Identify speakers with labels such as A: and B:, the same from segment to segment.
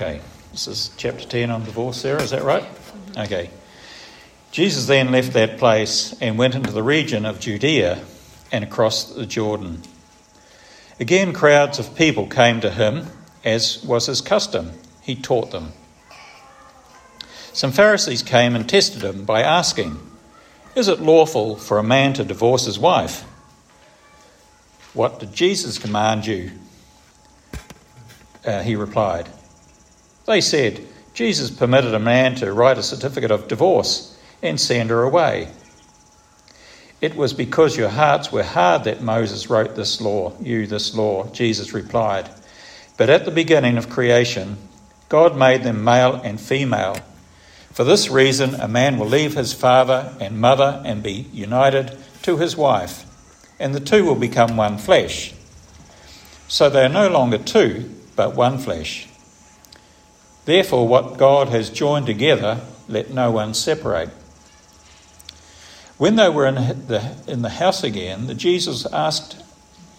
A: Okay, this is chapter 10 on divorce, Sarah, is that right? Okay. Jesus then left that place and went into the region of Judea and across the Jordan. Again, crowds of people came to him, as was his custom. He taught them. Some Pharisees came and tested him by asking, Is it lawful for a man to divorce his wife? What did Jesus command you? Uh, he replied. They said, Jesus permitted a man to write a certificate of divorce and send her away. It was because your hearts were hard that Moses wrote this law, you this law, Jesus replied. But at the beginning of creation, God made them male and female. For this reason, a man will leave his father and mother and be united to his wife, and the two will become one flesh. So they are no longer two, but one flesh. Therefore, what God has joined together, let no one separate. When they were in the, in the house again, the Jesus asked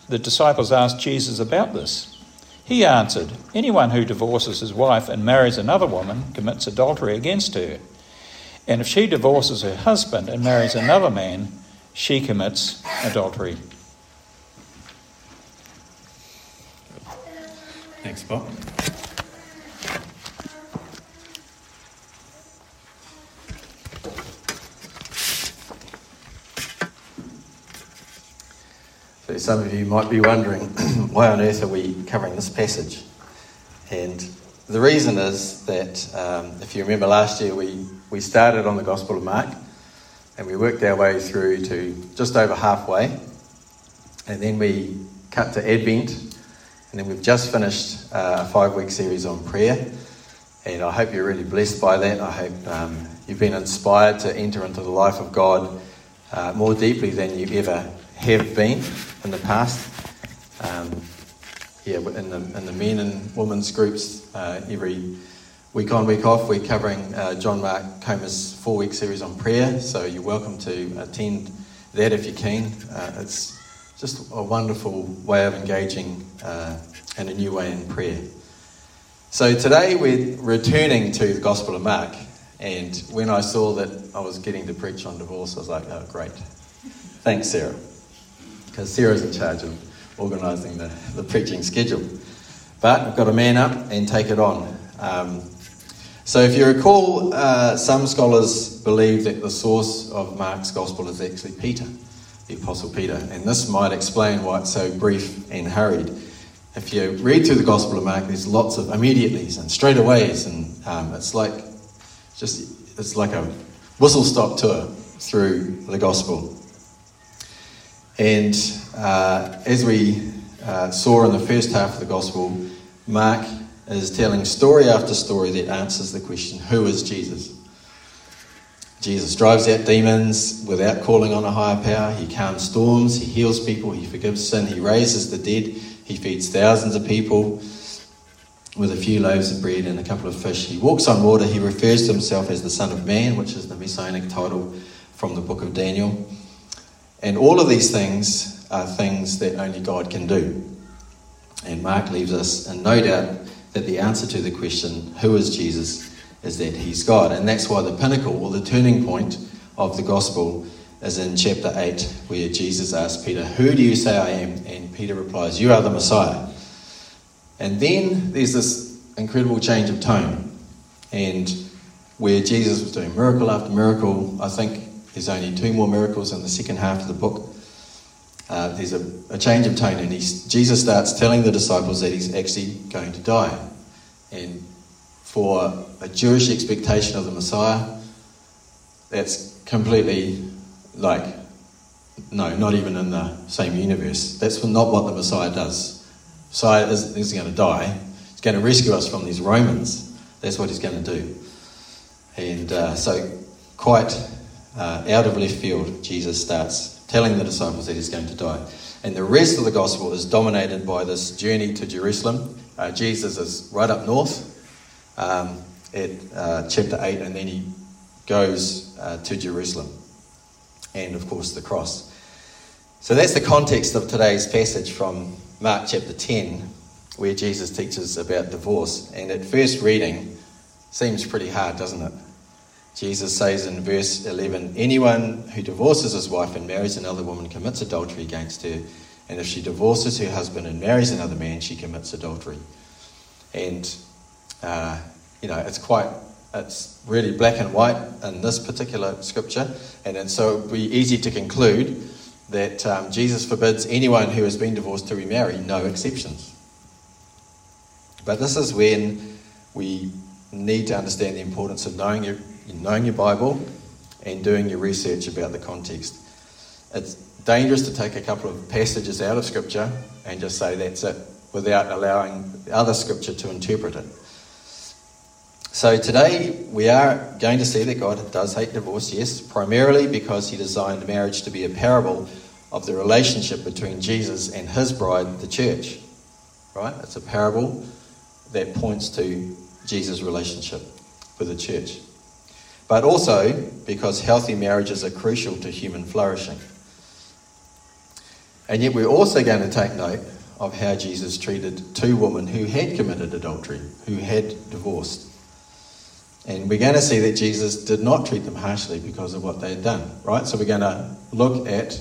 A: the disciples asked Jesus about this. He answered, Anyone who divorces his wife and marries another woman commits adultery against her. And if she divorces her husband and marries another man, she commits adultery.
B: Thanks, Bob. So some of you might be wondering, why on earth are we covering this passage? And the reason is that um, if you remember last year, we, we started on the Gospel of Mark and we worked our way through to just over halfway. And then we cut to Advent. And then we've just finished uh, a five week series on prayer. And I hope you're really blessed by that. I hope um, you've been inspired to enter into the life of God uh, more deeply than you ever have been in the past. Um, yeah, in the, in the men and women's groups, uh, every week on, week off, we're covering uh, John Mark Comer's four week series on prayer. So you're welcome to attend that if you can. Uh, it's just a wonderful way of engaging uh, in a new way in prayer. So today we're returning to the Gospel of Mark. And when I saw that I was getting to preach on divorce, I was like, oh, great. Thanks, Sarah because Sarah's in charge of organising the, the preaching schedule. But I've got to man up and take it on. Um, so, if you recall, uh, some scholars believe that the source of Mark's gospel is actually Peter, the Apostle Peter, and this might explain why it's so brief and hurried. If you read through the Gospel of Mark, there's lots of immediatelys and straightaways, and um, it's like just it's like a whistle stop tour through the Gospel. And uh, as we uh, saw in the first half of the Gospel, Mark is telling story after story that answers the question who is Jesus? Jesus drives out demons without calling on a higher power. He calms storms. He heals people. He forgives sin. He raises the dead. He feeds thousands of people with a few loaves of bread and a couple of fish. He walks on water. He refers to himself as the Son of Man, which is the messianic title from the book of Daniel. And all of these things are things that only God can do. And Mark leaves us in no doubt that the answer to the question, who is Jesus, is that he's God. And that's why the pinnacle or the turning point of the gospel is in chapter 8, where Jesus asks Peter, Who do you say I am? And Peter replies, You are the Messiah. And then there's this incredible change of tone. And where Jesus was doing miracle after miracle, I think there's only two more miracles in the second half of the book. Uh, there's a, a, change of tone, and Jesus starts telling the disciples that he's actually going to die. And for a Jewish expectation of the Messiah, that's completely like, no, not even in the same universe. That's not what the Messiah does. Messiah isn't, isn't going to die, he's going to rescue us from these Romans. That's what he's going to do. And uh, so, quite uh, out of left field, Jesus starts telling the disciples that he's going to die. And the rest of the gospel is dominated by this journey to Jerusalem. Uh, Jesus is right up north um, at uh, chapter 8, and then he goes uh, to Jerusalem. And of course, the cross. So that's the context of today's passage from Mark chapter 10. where Jesus teaches about divorce. And at first reading, seems pretty hard, doesn't it? Jesus says in verse 11 Anyone who divorces his wife and marries another woman commits adultery against her. And if she divorces her husband and marries another man, she commits adultery. And, uh, you know, it's quite, it's really black and white in this particular scripture. And, so it would be easy to conclude that um, Jesus forbids anyone who has been divorced to remarry, no exceptions. But this is when we need to understand the importance of knowing your, knowing your Bible and doing your research about the context. It's dangerous to take a couple of passages out of Scripture and just say that's it without allowing the other Scripture to interpret it. So today we are going to see that God does hate divorce, yes, primarily because he designed marriage to be a parable of the relationship between Jesus and his bride, the church. Right? It's a parable that points to Jesus' relationship with the church. But also because healthy marriages are crucial to human flourishing. And yet we're also going to take note of how Jesus treated two women who had committed adultery, who had divorced. And we're going to see that Jesus did not treat them harshly because of what they had done, right? So we're going to look at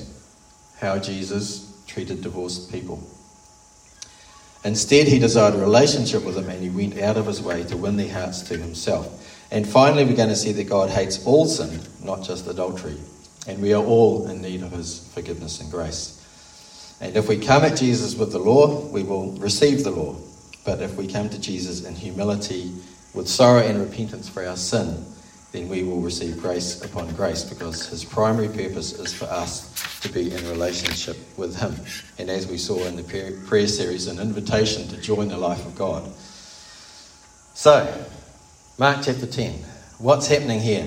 B: how Jesus treated divorced people. Instead, he desired a relationship with them and he went out of his way to win their hearts to himself. And finally, we're going to see that God hates all sin, not just adultery. And we are all in need of his forgiveness and grace. And if we come at Jesus with the law, we will receive the law. But if we come to Jesus in humility, with sorrow and repentance for our sin, then we will receive grace upon grace because his primary purpose is for us to be in relationship with him. And as we saw in the prayer series, an invitation to join the life of God. So, Mark chapter 10. What's happening here?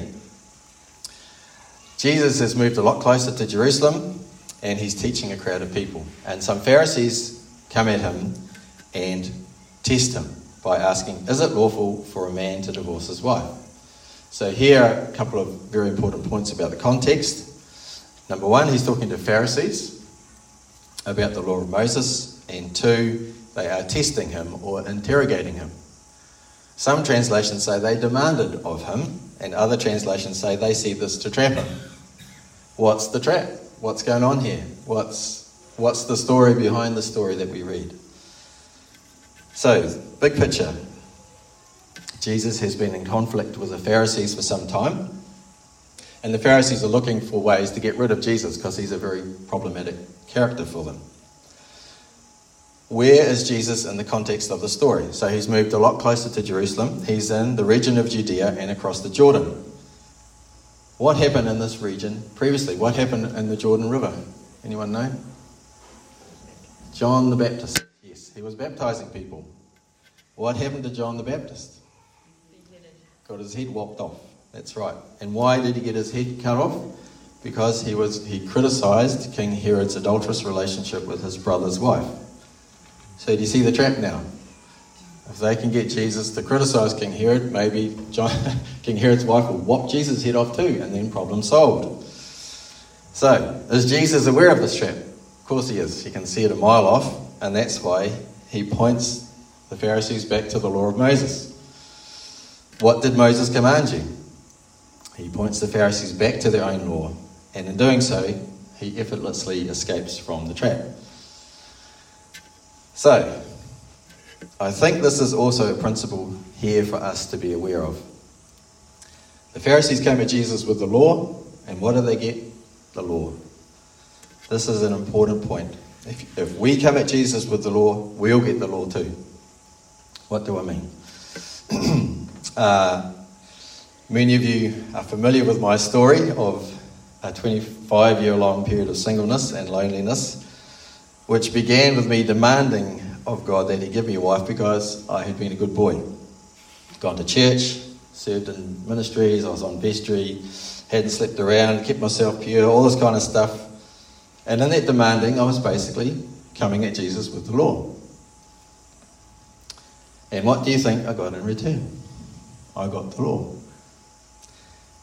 B: Jesus has moved a lot closer to Jerusalem and he's teaching a crowd of people. And some Pharisees come at him and test him by asking, Is it lawful for a man to divorce his wife? So, here are a couple of very important points about the context. Number one, he's talking to Pharisees about the law of Moses, and two, they are testing him or interrogating him. Some translations say they demanded of him, and other translations say they see this to trap him. What's the trap? What's going on here? What's, what's the story behind the story that we read? So, big picture. Jesus has been in conflict with the Pharisees for some time. And the Pharisees are looking for ways to get rid of Jesus because he's a very problematic character for them. Where is Jesus in the context of the story? So he's moved a lot closer to Jerusalem. He's in the region of Judea and across the Jordan. What happened in this region previously? What happened in the Jordan River? Anyone know? John the Baptist. Yes, he was baptizing people. What happened to John the Baptist? Got his head whopped off. That's right. And why did he get his head cut off? Because he was he criticized King Herod's adulterous relationship with his brother's wife. So do you see the trap now? If they can get Jesus to criticize King Herod, maybe John, King Herod's wife will whop Jesus' head off too, and then problem solved. So, is Jesus aware of this trap? Of course he is. He can see it a mile off, and that's why he points the Pharisees back to the law of Moses. What did Moses command you? He points the Pharisees back to their own law, and in doing so, he effortlessly escapes from the trap. So, I think this is also a principle here for us to be aware of. The Pharisees came at Jesus with the law, and what do they get? The law. This is an important point. If, if we come at Jesus with the law, we'll get the law too. What do I mean? uh, many of you are familiar with my story of a 25 year long period of singleness and loneliness, which began with me demanding of God that He give me a wife because I had been a good boy. Gone to church, served in ministries, I was on vestry, hadn't slept around, kept myself pure, all this kind of stuff. And in that demanding, I was basically coming at Jesus with the law. And what do you think I got in return? I got the law.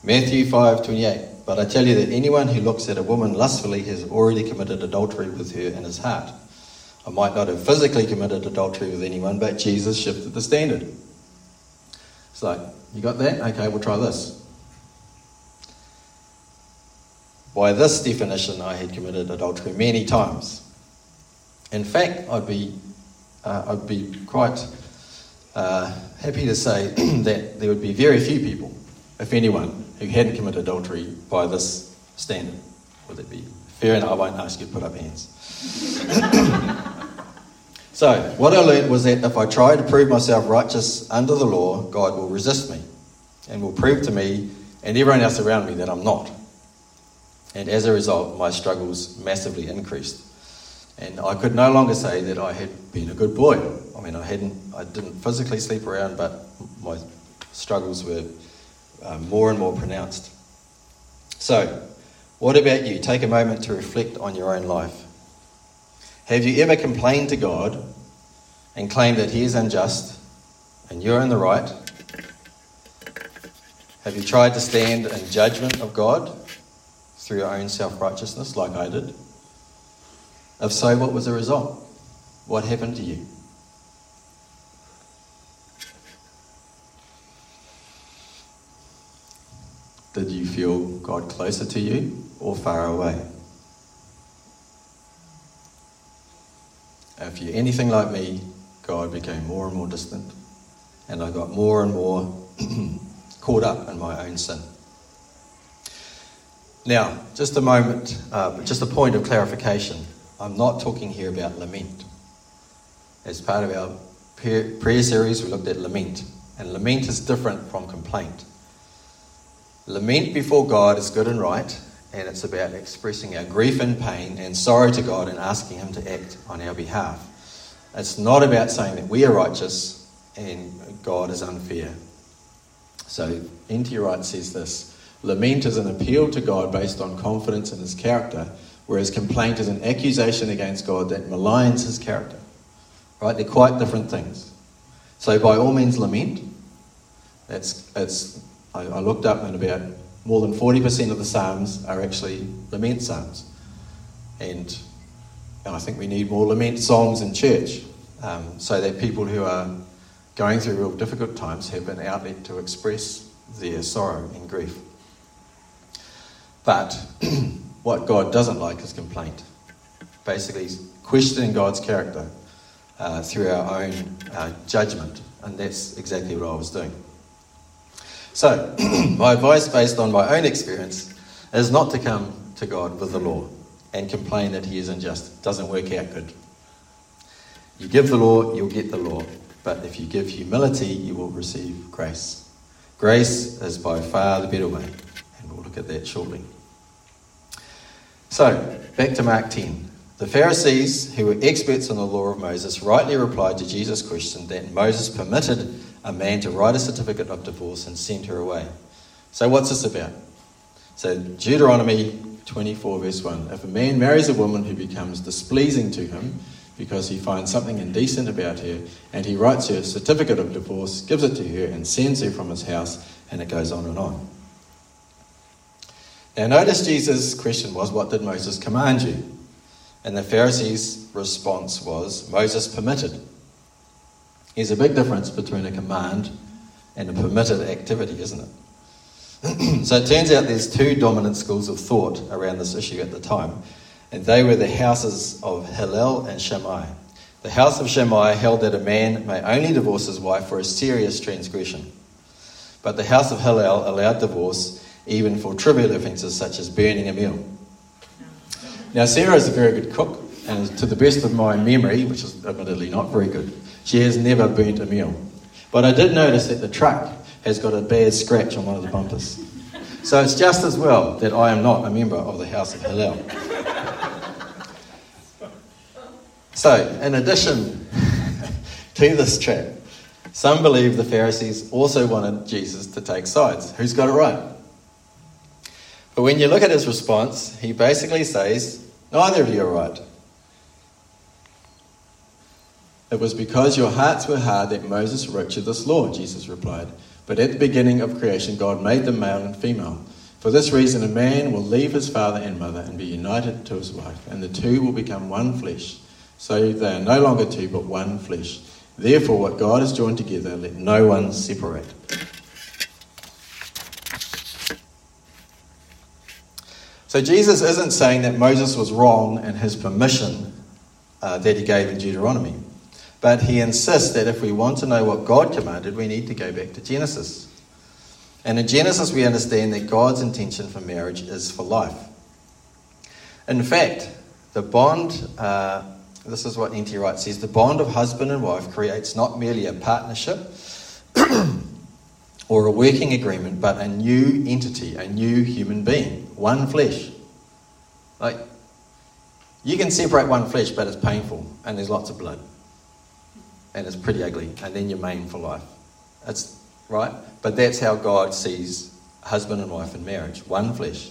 B: Matthew 5:28. But I tell you that anyone who looks at a woman lustfully has already committed adultery with her in his heart. I might not have physically committed adultery with anyone, but Jesus shifted the standard. It's like, you got that? Okay, we'll try this. By this definition, I had committed adultery many times. In fact, I'd be, uh, I'd be quite uh, happy to say that there would be very few people, if anyone, who hadn't committed adultery by this standard. Would it be fair enough? I won't ask you to put up hands. so, what I learned was that if I try to prove myself righteous under the law, God will resist me and will prove to me and everyone else around me that I'm not. And as a result, my struggles massively increased. And I could no longer say that I had been a good boy. I mean, I hadn't, I didn't physically sleep around, but my struggles were uh, more and more pronounced. So, what about you? Take a moment to reflect on your own life. Have you ever complained to God and claimed that He is unjust and you're in the right? Have you tried to stand in judgment of God through your own self righteousness, like I did? If so, what was the result? What happened to you? Did you feel God closer to you or far away? If you're anything like me, God became more and more distant, and I got more and more caught up in my own sin. Now, just a moment, uh, just a point of clarification. I'm not talking here about lament. As part of our prayer series, we looked at lament, and lament is different from complaint. Lament before God is good and right, and it's about expressing our grief and pain and sorrow to God and asking Him to act on our behalf. It's not about saying that we are righteous and God is unfair. So, N.T. Wright says this Lament is an appeal to God based on confidence in His character whereas complaint is an accusation against God that maligns his character. Right? They're quite different things. So by all means lament. That's it's I, I looked up and about more than 40% of the Psalms are actually lament psalms. And, and I think we need more lament songs in church um, so that people who are going through real difficult times have an outlet to express their sorrow and grief. But what God doesn't like is complaint. Basically, questioning God's character uh, through our own uh, judgment. And that's exactly what I was doing. So, my advice based on my own experience is not to come to God with the law and complain that He is unjust. It doesn't work out good. You give the law, you'll get the law. But if you give humility, you will receive grace. Grace is by far the better way. And we'll look at that shortly. So, back to Mark 10. The Pharisees, who were experts in the law of Moses, rightly replied to Jesus' question that Moses permitted a man to write a certificate of divorce and send her away. So, what's this about? So, Deuteronomy 24, verse 1 If a man marries a woman who becomes displeasing to him because he finds something indecent about her, and he writes her a certificate of divorce, gives it to her, and sends her from his house, and it goes on and on. Now, notice Jesus' question was, What did Moses command you? And the Pharisees' response was, Moses permitted. There's a big difference between a command and a permitted activity, isn't it? so it turns out there's two dominant schools of thought around this issue at the time, and they were the houses of Hillel and Shammai. The house of Shammai held that a man may only divorce his wife for a serious transgression, but the house of Hillel allowed divorce even for trivial offences such as burning a meal. Now, Sarah is a very good cook, and to the best of my memory, which is admittedly not very good, she has never burnt a meal. But I did notice that the truck has got a bad scratch on one of the bumpers. So it's just as well that I am not a member of the House of Hillel. So, in addition to this trap, some believe the Pharisees also wanted Jesus to take sides. Who's got it right? But when you look at his response, he basically says, Neither of you are right. It was because your hearts were hard that Moses wrote you this law, Jesus replied. But at the beginning of creation, God made them male and female. For this reason, a man will leave his father and mother and be united to his wife, and the two will become one flesh. So they are no longer two, but one flesh. Therefore, what God has joined together, let no one separate. So Jesus isn't saying that Moses was wrong in his permission uh, that he gave in Deuteronomy. But he insists that if we want to know what God commanded, we need to go back to Genesis. And in Genesis, we understand that God's intention for marriage is for life. In fact, the bond, uh, this is what N.T. Wright says the bond of husband and wife creates not merely a partnership or a working agreement, but a new entity, a new human being, one flesh. Like, you can separate one flesh, but it's painful and there's lots of blood. And it's pretty ugly. And then you're maimed for life. That's right? But that's how God sees husband and wife in marriage one flesh.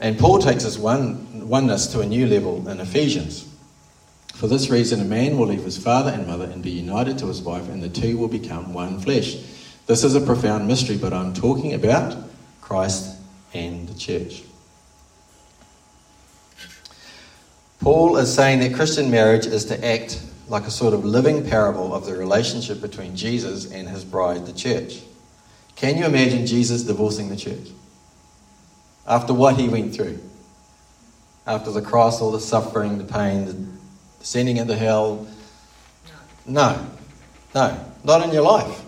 B: And Paul takes this one, oneness to a new level in Ephesians. For this reason, a man will leave his father and mother and be united to his wife, and the two will become one flesh. This is a profound mystery, but I'm talking about Christ and the church. Paul is saying that Christian marriage is to act like a sort of living parable of the relationship between Jesus and his bride, the church. Can you imagine Jesus divorcing the church? After what he went through? After the cross, all the suffering, the pain, the descending into hell? No. No. Not in your life.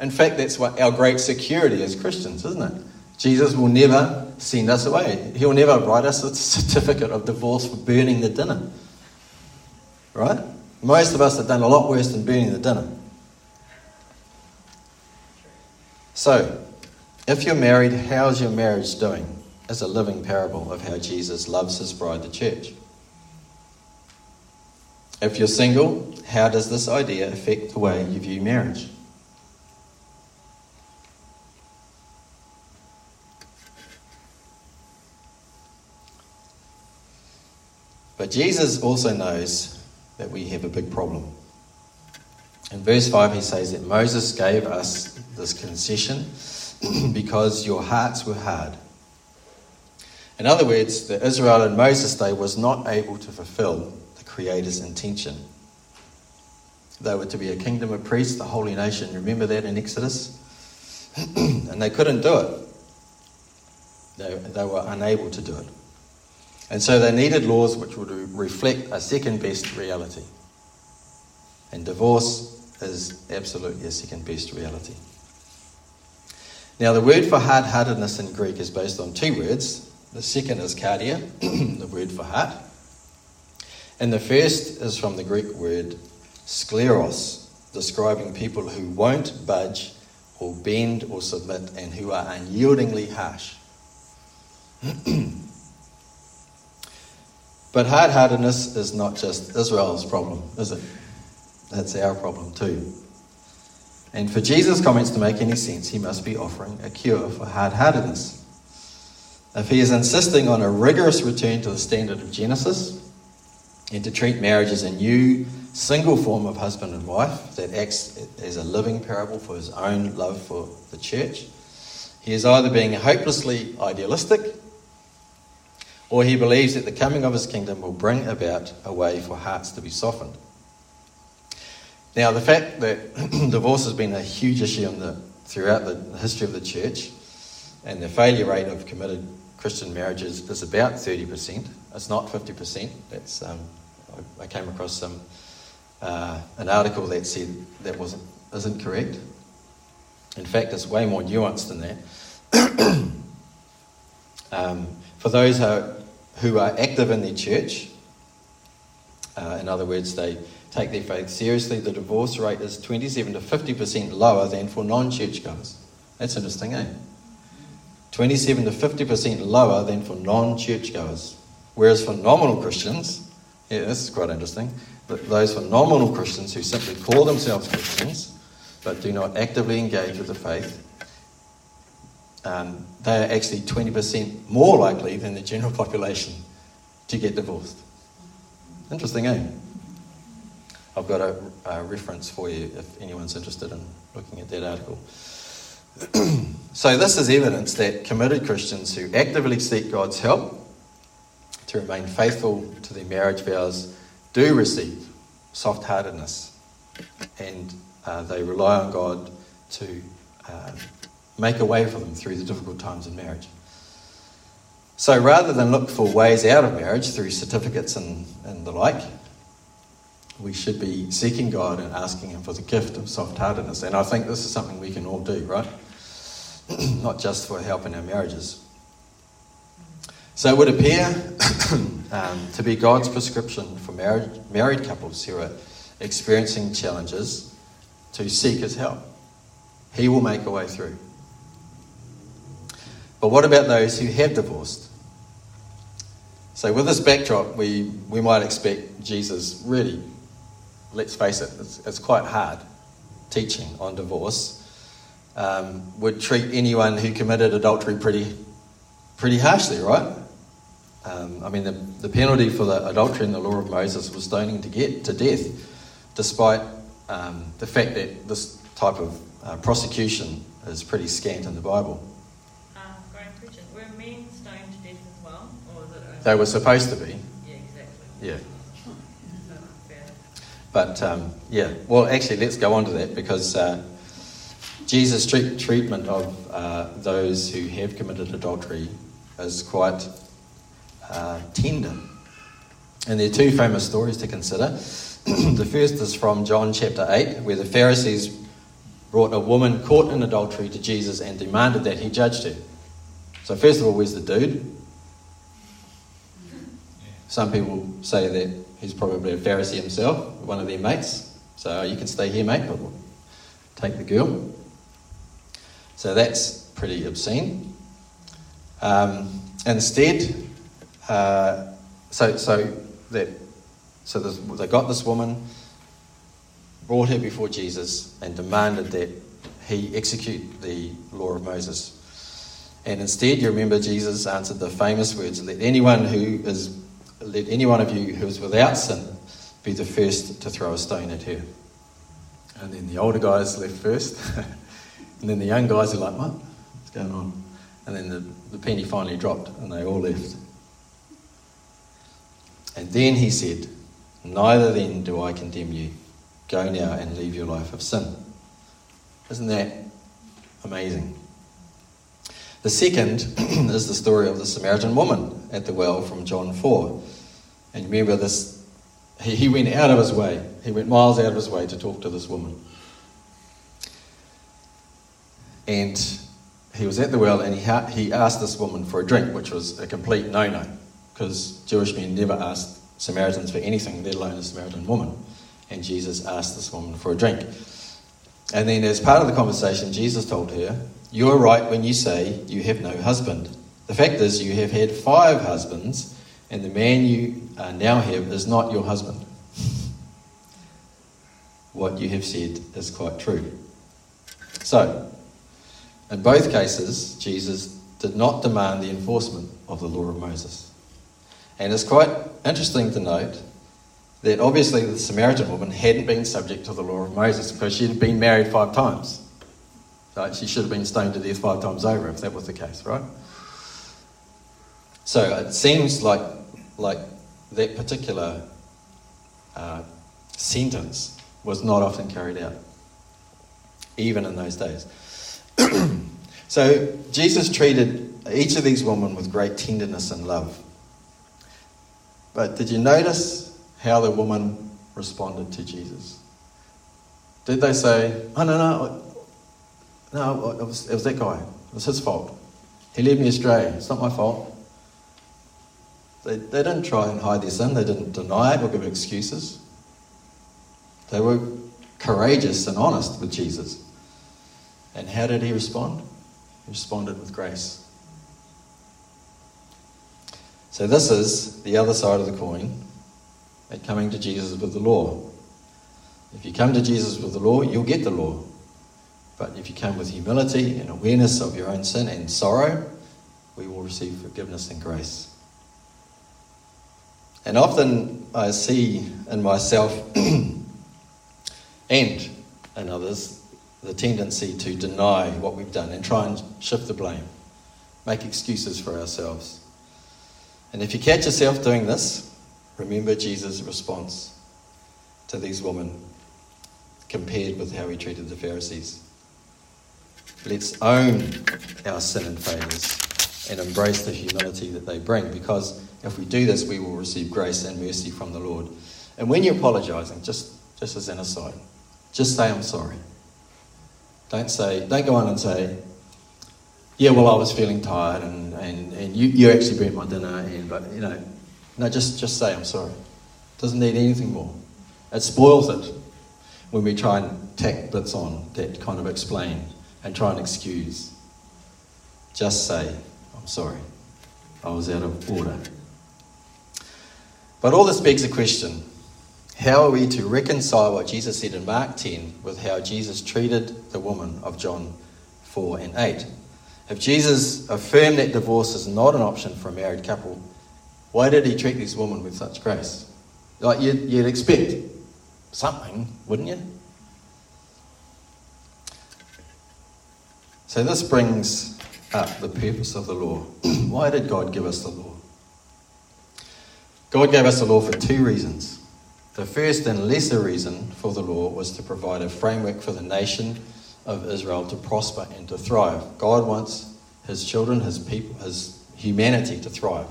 B: In fact, that's what our great security as Christians, isn't it? Jesus will never send us away. He'll never write us a certificate of divorce for burning the dinner. Right? Most of us have done a lot worse than burning the dinner. So, if you're married, how's your marriage doing? As a living parable of how Jesus loves his bride, the church. If you're single, how does this idea affect the way you view marriage? But Jesus also knows that we have a big problem. In verse 5, he says that Moses gave us this concession because your hearts were hard. In other words, the Israel in Moses' day was not able to fulfill the Creator's intention. They were to be a kingdom of priests, the holy nation. Remember that in Exodus? and they couldn't do it. They, they were unable to do it. And so they needed laws which would reflect a second best reality. And divorce is absolutely a second best reality. Now, the word for hard heartedness in Greek is based on two words. The second is kardia, the word for heart. And the first is from the Greek word skleros, describing people who won't budge or bend or submit and who are unyieldingly harsh. But hard heartedness is not just Israel's problem, is it? That's our problem too. And for Jesus' comments to make any sense, he must be offering a cure for hard heartedness. If he is insisting on a rigorous return to the standard of Genesis and to treat marriage as a new single form of husband and wife that acts as a living parable for his own love for the church, he is either being hopelessly idealistic or he believes that the coming of his kingdom will bring about a way for hearts to be softened. Now, the fact that divorce has been a huge issue the, throughout the history of the church, and the failure rate of committed Christian marriages is about 30%. It's not 50%. That's, um, I, came across some, uh, an article that said that wasn't, isn't correct. In fact, it's way more nuanced than that. um, for those who, who are active in their church. Uh, in other words, they take their faith seriously. The divorce rate is 27 to 50% lower than for non churchgoers. That's interesting, eh? 27 to 50% lower than for non churchgoers. Whereas for nominal Christians, yeah, this is quite interesting, but those nominal Christians who simply call themselves Christians but do not actively engage with the faith, um, they are actually 20% more likely than the general population to get divorced. Interesting, eh? I've got a, a reference for you if anyone's interested in looking at that article. so, this is evidence that committed Christians who actively seek God's help to remain faithful to their marriage vows do receive soft heartedness and uh, they rely on God to uh, make a way for them through the difficult times in marriage. So rather than look for ways out of marriage through certificates and, and the like, we should be seeking God and asking Him for the gift of soft heartedness. And I think this is something we can all do, right? Not just for help in our marriages. So it would appear um, to be God's prescription for married, married couples who are experiencing challenges to seek His help. He will make a way through. But what about those who have divorced? So, with this backdrop, we, we might expect Jesus really, let's face it, it's, it's quite hard teaching on divorce, um, would treat anyone who committed adultery pretty, pretty harshly, right? Um, I mean, the, the penalty for the adultery in the law of Moses was stoning to get to death, despite um, the fact that this type of uh, prosecution is pretty scant in the Bible. They were supposed to be.
C: Yeah, exactly.
B: Yeah. But um, yeah, well, actually, let's go on to that because uh, Jesus' treat- treatment of uh, those who have committed adultery is quite uh, tender. And there are two famous stories to consider. the first is from John chapter 8, where the Pharisees brought a woman caught in adultery to Jesus and demanded that he judged her. So, first of all, where's the dude? Some people say that he's probably a Pharisee himself, one of their mates. So you can stay here, mate, but we'll take the girl. So that's pretty obscene. Um, instead, uh, so so that so they got this woman, brought her before Jesus, and demanded that he execute the law of Moses. And instead, you remember Jesus answered the famous words: "Let anyone who is let any one of you who is without sin be the first to throw a stone at her. And then the older guys left first. and then the young guys are like, what? What's going on? And then the, the penny finally dropped and they all left. And then he said, Neither then do I condemn you. Go now and leave your life of sin. Isn't that amazing? The second is the story of the Samaritan woman at the well from John 4. And remember this, he, he went out of his way. He went miles out of his way to talk to this woman. And he was at the well and he, ha- he asked this woman for a drink, which was a complete no no, because Jewish men never asked Samaritans for anything, let alone a Samaritan woman. And Jesus asked this woman for a drink. And then, as part of the conversation, Jesus told her, You are right when you say you have no husband. The fact is, you have had five husbands, and the man you uh, now have is not your husband. What you have said is quite true. So, in both cases, Jesus did not demand the enforcement of the law of Moses. And it's quite interesting to note that obviously the Samaritan woman hadn't been subject to the law of Moses because she had been married five times. Right? She should have been stoned to death five times over if that was the case, right? So it seems like like that particular uh, sentence was not often carried out, even in those days. so Jesus treated each of these women with great tenderness and love. But did you notice how the woman responded to Jesus? Did they say, Oh, no, no, no, it was, it was that guy. It was his fault. He led me astray. It's not my fault. They, they didn't try and hide their sin, they didn't deny it or give excuses. They were courageous and honest with Jesus. And how did he respond? He responded with grace. So, this is the other side of the coin at coming to Jesus with the law. If you come to Jesus with the law, you'll get the law. But if you come with humility and awareness of your own sin and sorrow, we will receive forgiveness and grace. And often I see in myself and in others the tendency to deny what we've done and try and shift the blame, make excuses for ourselves. And if you catch yourself doing this, Remember Jesus' response to these women compared with how he treated the Pharisees. Let's own our sin and failures and embrace the humility that they bring because if we do this, we will receive grace and mercy from the Lord. And when you're apologizing, just, just as an aside, just say, I'm sorry. Don't say, don't go on and say, yeah, well, I was feeling tired and, and, and you, you actually burnt my dinner, and, but, you know, no, just, just say, I'm sorry. Doesn't need anything more. It spoils it when we try and tack bits on that kind of explain and try and excuse. Just say, I'm sorry. I was out of order. But all this begs a question how are we to reconcile what Jesus said in Mark 10 with how Jesus treated the woman of John 4 and 8? If Jesus affirmed that divorce is not an option for a married couple, why did he treat this woman with such grace? Like you'd, you'd expect something, wouldn't you? So this brings up the purpose of the law. why did God give us the law? God gave us the law for two reasons. The first and lesser reason for the law was to provide a framework for the nation of Israel to prosper and to thrive. God wants his children, his people, his humanity to thrive.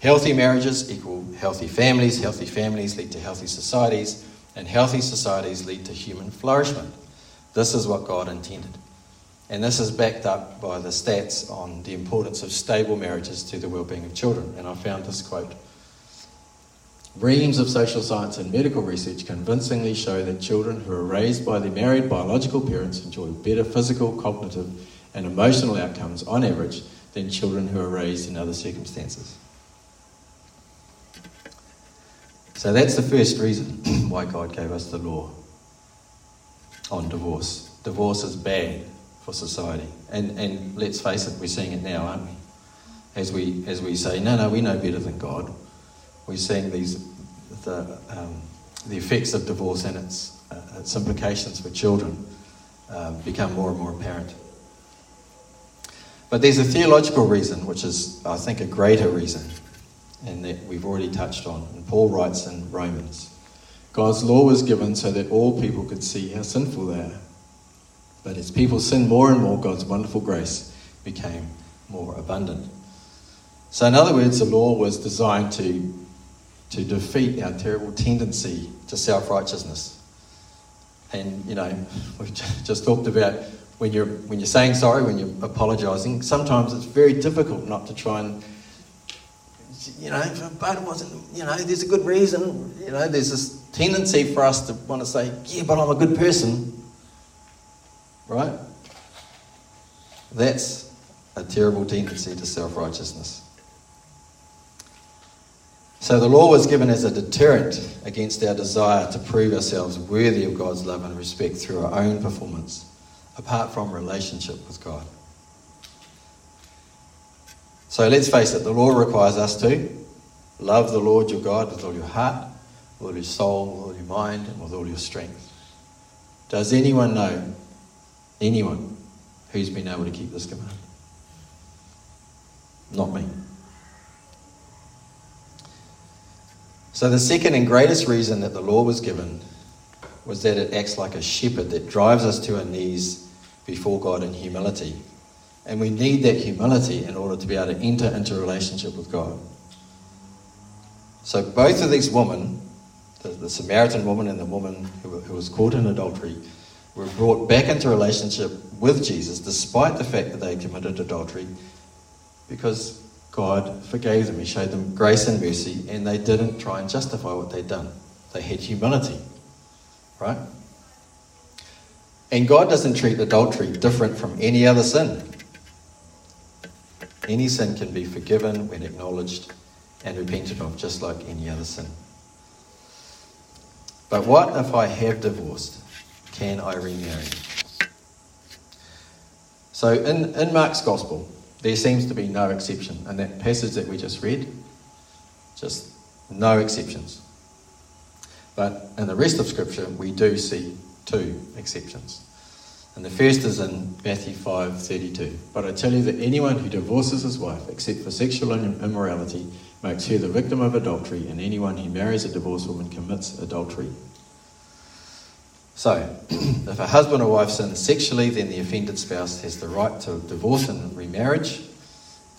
B: Healthy marriages equal healthy families, healthy families lead to healthy societies, and healthy societies lead to human flourishment. This is what God intended. And this is backed up by the stats on the importance of stable marriages to the well-being of children. And I found this quote. Reams of social science and medical research convincingly show that children who are raised by their married biological parents enjoy better physical, cognitive, and emotional outcomes on average than children who are raised in other circumstances. So that's the first reason why God gave us the law on divorce. Divorce is bad for society. And, and let's face it, we're seeing it now, aren't we? As we, as we say, no, no, we know better than God we're seeing these the, um, the effects of divorce and its, uh, its implications for children um, become more and more apparent. But there's a theological reason, which is, I think, a greater reason, and that we've already touched on. And Paul writes in Romans God's law was given so that all people could see how sinful they are. But as people sinned more and more, God's wonderful grace became more abundant. So, in other words, the law was designed to to defeat our terrible tendency to self righteousness. And, you know, we've just talked about when you're, when you're saying sorry, when you're apologising, sometimes it's very difficult not to try and, you know, but it wasn't, you know, there's a good reason. You know, there's this tendency for us to want to say, yeah, but I'm a good person. Right? That's a terrible tendency to self righteousness. So the law was given as a deterrent against our desire to prove ourselves worthy of God's love and respect through our own performance, apart from relationship with God. So let's face it, the law requires us to love the Lord your God with all your heart, with all your soul, with all your mind, and with all your strength. Does anyone know anyone who's been able to keep this command? Not me. So, the second and greatest reason that the law was given was that it acts like a shepherd that drives us to our knees before God in humility. And we need that humility in order to be able to enter into relationship with God. So, both of these women, the, the Samaritan woman and the woman who, who was caught in adultery, were brought back into relationship with Jesus despite the fact that they committed adultery because God forgave them. He showed them grace and mercy, and they didn't try and justify what they'd done. They had humility, right? And God doesn't treat adultery different from any other sin. Any sin can be forgiven when acknowledged and repented of, just like any other sin. But what if I have divorced? Can I remarry? So in, in Mark's Gospel, there seems to be no exception. And that passage that we just read, just no exceptions. But in the rest of Scripture, we do see two exceptions. And the first is in Matthew 5:32. But I tell you that anyone who divorces his wife, except for sexual immorality, makes her the victim of adultery, and anyone who marries a divorced woman commits adultery. So, if a husband or wife sins sexually, then the offended spouse has the right to divorce and remarriage,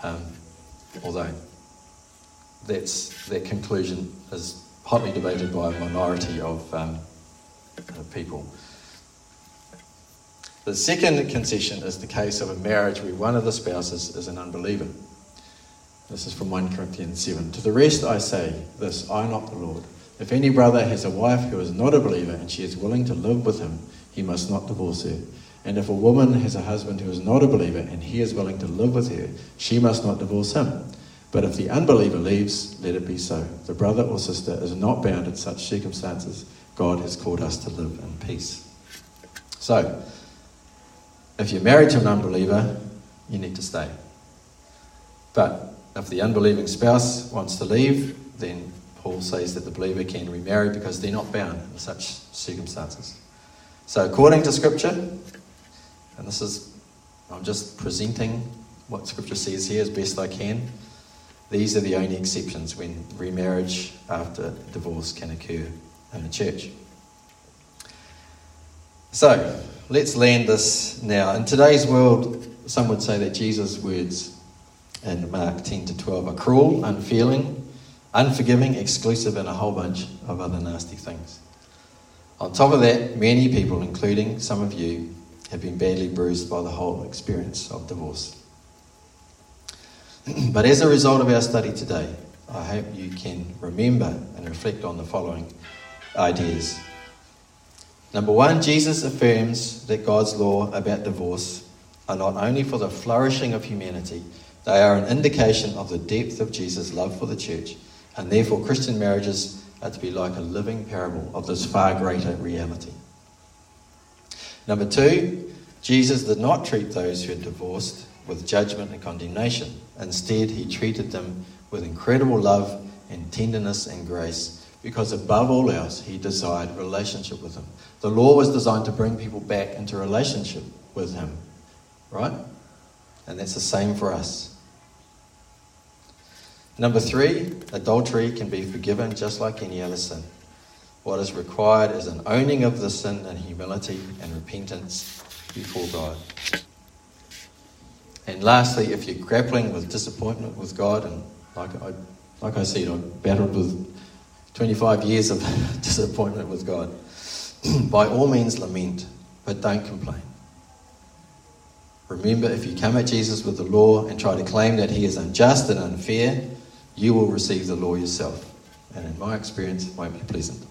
B: um, although that's, that conclusion is hotly debated by a minority of um, people. The second concession is the case of a marriage where one of the spouses is an unbeliever. This is from 1 Corinthians 7. To the rest I say this I, am not the Lord. If any brother has a wife who is not a believer and she is willing to live with him, he must not divorce her. And if a woman has a husband who is not a believer and he is willing to live with her, she must not divorce him. But if the unbeliever leaves, let it be so. The brother or sister is not bound in such circumstances. God has called us to live in peace. So, if you're married to an unbeliever, you need to stay. But if the unbelieving spouse wants to leave, then Paul says that the believer can remarry because they're not bound in such circumstances. So, according to Scripture, and this is, I'm just presenting what Scripture says here as best I can. These are the only exceptions when remarriage after divorce can occur in the church. So, let's land this now. In today's world, some would say that Jesus' words in Mark 10 to 12 are cruel, unfeeling, unforgiving, exclusive, and a whole bunch of other nasty things. On top of that, many people, including some of you, have been badly bruised by the whole experience of divorce. but as a result of our study today, I hope you can remember and reflect on the following ideas. Number one, Jesus affirms that God's law about divorce are not only for the flourishing of humanity, they are an indication of the depth of Jesus' love for the church, and therefore Christian marriages are to be like a living parable of this far greater reality. Number two, Jesus did not treat those who had divorced with judgment and condemnation. Instead, he treated them with incredible love and tenderness and grace because above all else, he desired relationship with them. The law was designed to bring people back into relationship with him, right? And that's the same for us. Number three, adultery can be forgiven just like any other sin. What is required is an owning of the sin and humility and repentance before God. And lastly, if you're grappling with disappointment with God, and like I, like I said, I've battled with 25 years of disappointment with God, by all means lament, but don't complain. Remember, if you come at Jesus with the law and try to claim that he is unjust and unfair, you will receive the law yourself. And in my experience, it won't be pleasant.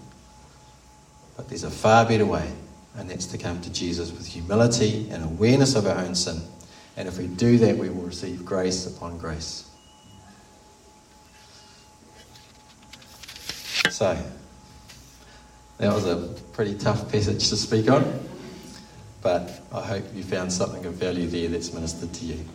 B: But there's a far better way, and that's to come to Jesus with humility and awareness of our own sin. And if we do that, we will receive grace upon grace. So, that was a pretty tough passage to speak on, but I hope you found something of value there that's ministered to you.